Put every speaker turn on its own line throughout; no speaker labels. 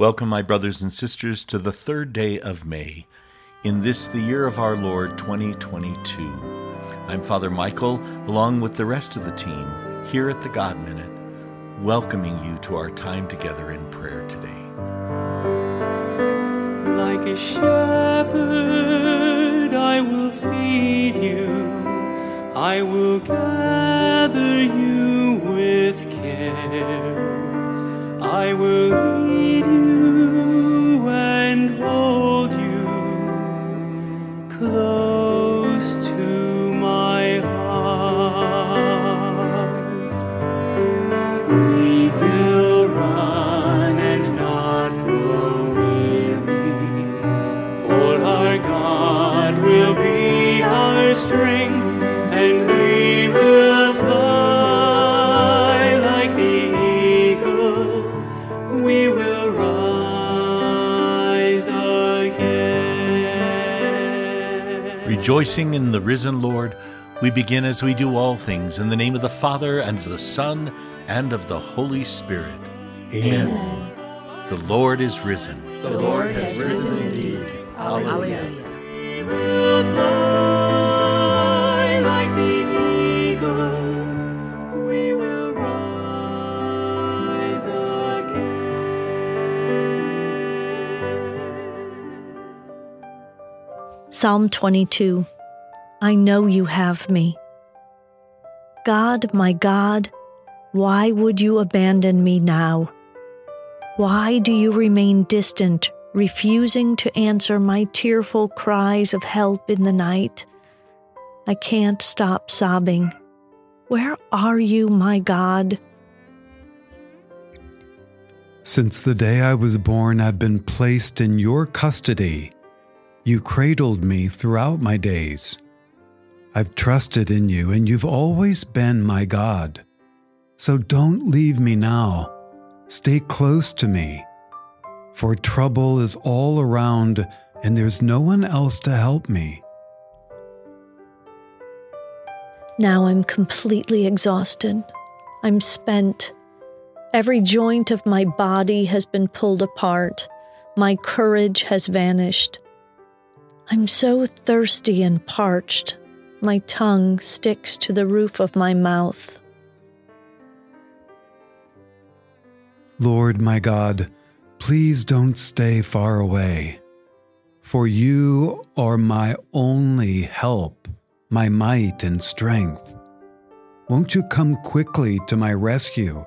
Welcome, my brothers and sisters, to the third day of May, in this, the year of our Lord 2022. I'm Father Michael, along with the rest of the team, here at the God Minute, welcoming you to our time together in prayer today.
Like a shepherd, I will feed you, I will gather you with care. I will
Rejoicing in the risen Lord, we begin as we do all things in the name of the Father, and of the Son, and of the Holy Spirit. Amen. The Lord is risen.
The Lord has risen indeed. Alleluia.
We
Psalm 22 I know you have me. God, my God, why would you abandon me now? Why do you remain distant, refusing to answer my tearful cries of help in the night? I can't stop sobbing. Where are you, my God?
Since the day I was born, I've been placed in your custody. You cradled me throughout my days. I've trusted in you, and you've always been my God. So don't leave me now. Stay close to me. For trouble is all around, and there's no one else to help me.
Now I'm completely exhausted. I'm spent. Every joint of my body has been pulled apart. My courage has vanished. I'm so thirsty and parched. My tongue sticks to the roof of my mouth.
Lord my God, please don't stay far away. For you are my only help, my might and strength. Won't you come quickly to my rescue?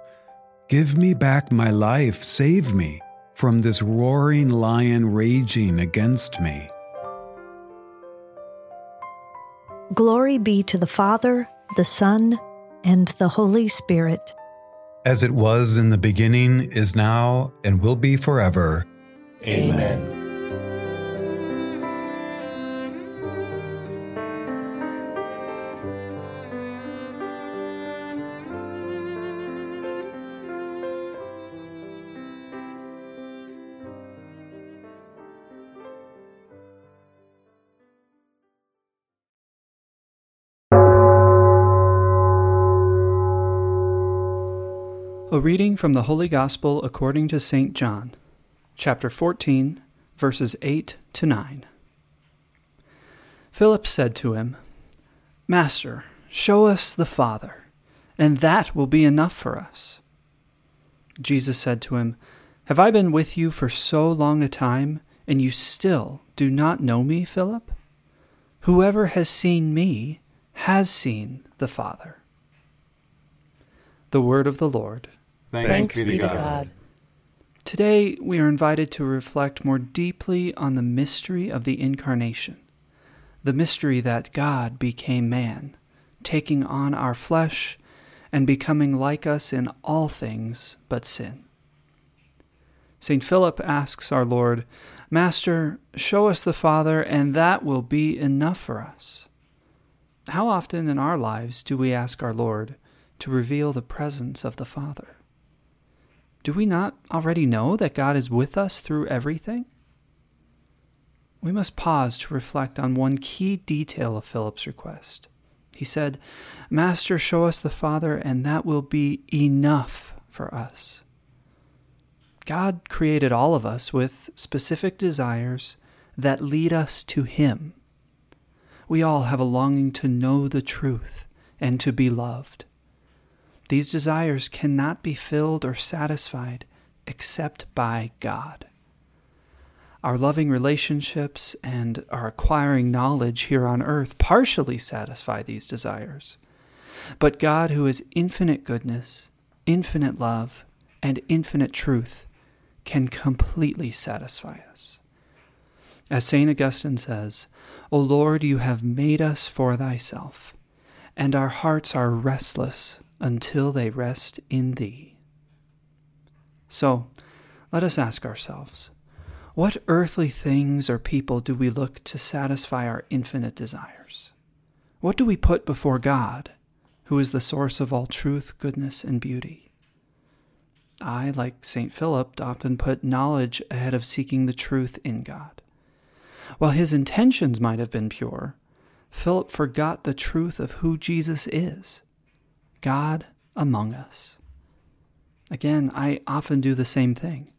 Give me back my life, save me from this roaring lion raging against me.
Glory be to the Father, the Son, and the Holy Spirit.
As it was in the beginning, is now, and will be forever.
Amen.
A reading from the Holy Gospel according to St. John, chapter 14, verses 8 to 9. Philip said to him, Master, show us the Father, and that will be enough for us. Jesus said to him, Have I been with you for so long a time, and you still do not know me, Philip? Whoever has seen me has seen the Father. The word of the Lord.
Thanks be to God.
Today, we are invited to reflect more deeply on the mystery of the Incarnation, the mystery that God became man, taking on our flesh and becoming like us in all things but sin. St. Philip asks our Lord, Master, show us the Father, and that will be enough for us. How often in our lives do we ask our Lord to reveal the presence of the Father? Do we not already know that God is with us through everything? We must pause to reflect on one key detail of Philip's request. He said, Master, show us the Father, and that will be enough for us. God created all of us with specific desires that lead us to Him. We all have a longing to know the truth and to be loved. These desires cannot be filled or satisfied except by God. Our loving relationships and our acquiring knowledge here on earth partially satisfy these desires. But God, who is infinite goodness, infinite love, and infinite truth, can completely satisfy us. As St. Augustine says, O Lord, you have made us for thyself, and our hearts are restless until they rest in thee. So, let us ask ourselves what earthly things or people do we look to satisfy our infinite desires? What do we put before God, who is the source of all truth, goodness, and beauty? I, like St. Philip, often put knowledge ahead of seeking the truth in God. While his intentions might have been pure, Philip forgot the truth of who Jesus is God among us. Again, I often do the same thing.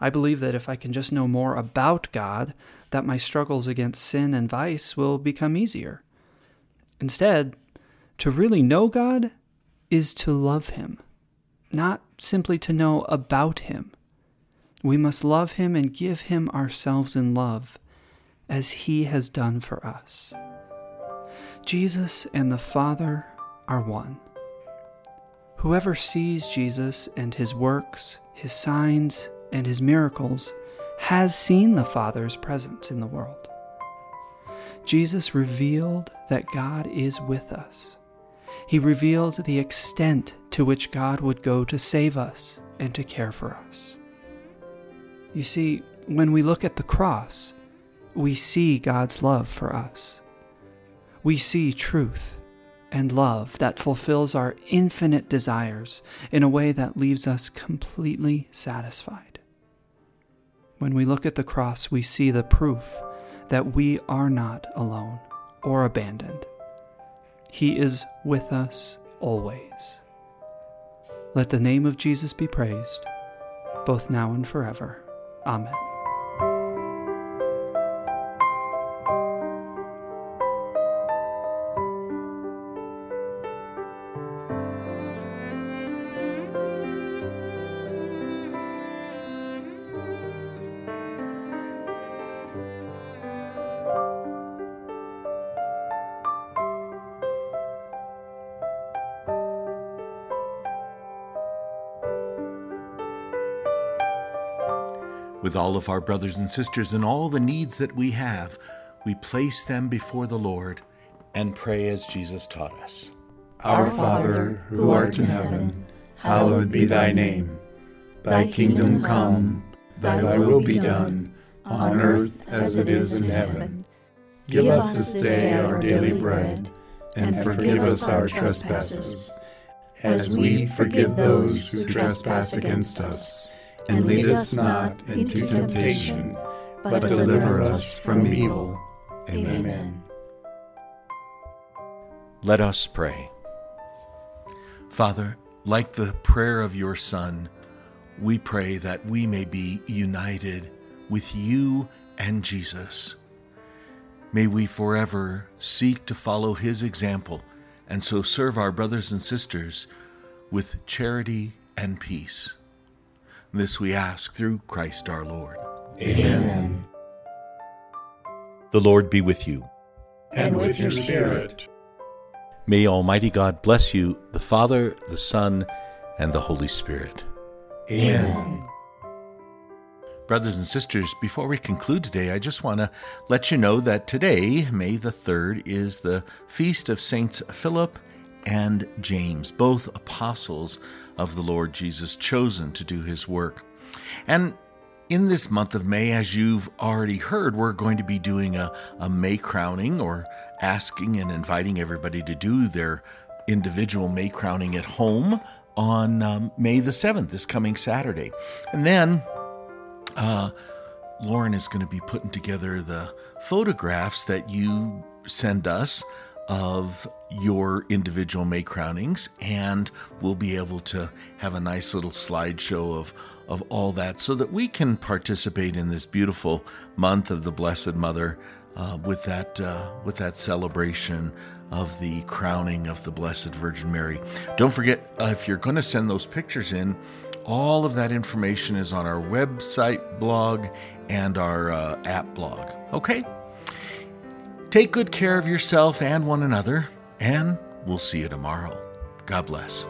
I believe that if I can just know more about God, that my struggles against sin and vice will become easier. Instead, to really know God is to love Him, not simply to know about Him. We must love Him and give Him ourselves in love, as He has done for us. Jesus and the Father are one. Whoever sees Jesus and His works, His signs, and his miracles has seen the Father's presence in the world. Jesus revealed that God is with us. He revealed the extent to which God would go to save us and to care for us. You see, when we look at the cross, we see God's love for us. We see truth and love that fulfills our infinite desires in a way that leaves us completely satisfied. When we look at the cross, we see the proof that we are not alone or abandoned. He is with us always. Let the name of Jesus be praised, both now and forever. Amen.
With all of our brothers and sisters and all the needs that we have, we place them before the Lord and pray as Jesus taught us.
Our Father, who art in heaven, hallowed be thy name. Thy kingdom come, thy will be done, on earth as it is in heaven. Give us this day our daily bread, and forgive us our trespasses, as we forgive those who trespass against us and lead us not into temptation, but deliver us from evil. Amen.
Let us pray. Father, like the prayer of your Son, we pray that we may be united with you and Jesus. May we forever seek to follow his example and so serve our brothers and sisters with charity and peace. This we ask through Christ our Lord.
Amen.
The Lord be with you.
And with your spirit.
May Almighty God bless you, the Father, the Son, and the Holy Spirit.
Amen.
Brothers and sisters, before we conclude today, I just want to let you know that today, May the 3rd, is the feast of Saints Philip and James, both apostles of the Lord Jesus, chosen to do his work. And in this month of May, as you've already heard, we're going to be doing a, a May crowning or asking and inviting everybody to do their individual May crowning at home on um, May the 7th, this coming Saturday. And then uh, Lauren is going to be putting together the photographs that you send us of your individual May crownings, and we'll be able to have a nice little slideshow of of all that so that we can participate in this beautiful month of the Blessed Mother uh, with that uh, with that celebration of the crowning of the Blessed Virgin Mary. Don't forget uh, if you're going to send those pictures in, all of that information is on our website blog and our uh, app blog. Okay. Take good care of yourself and one another, and we'll see you tomorrow. God bless.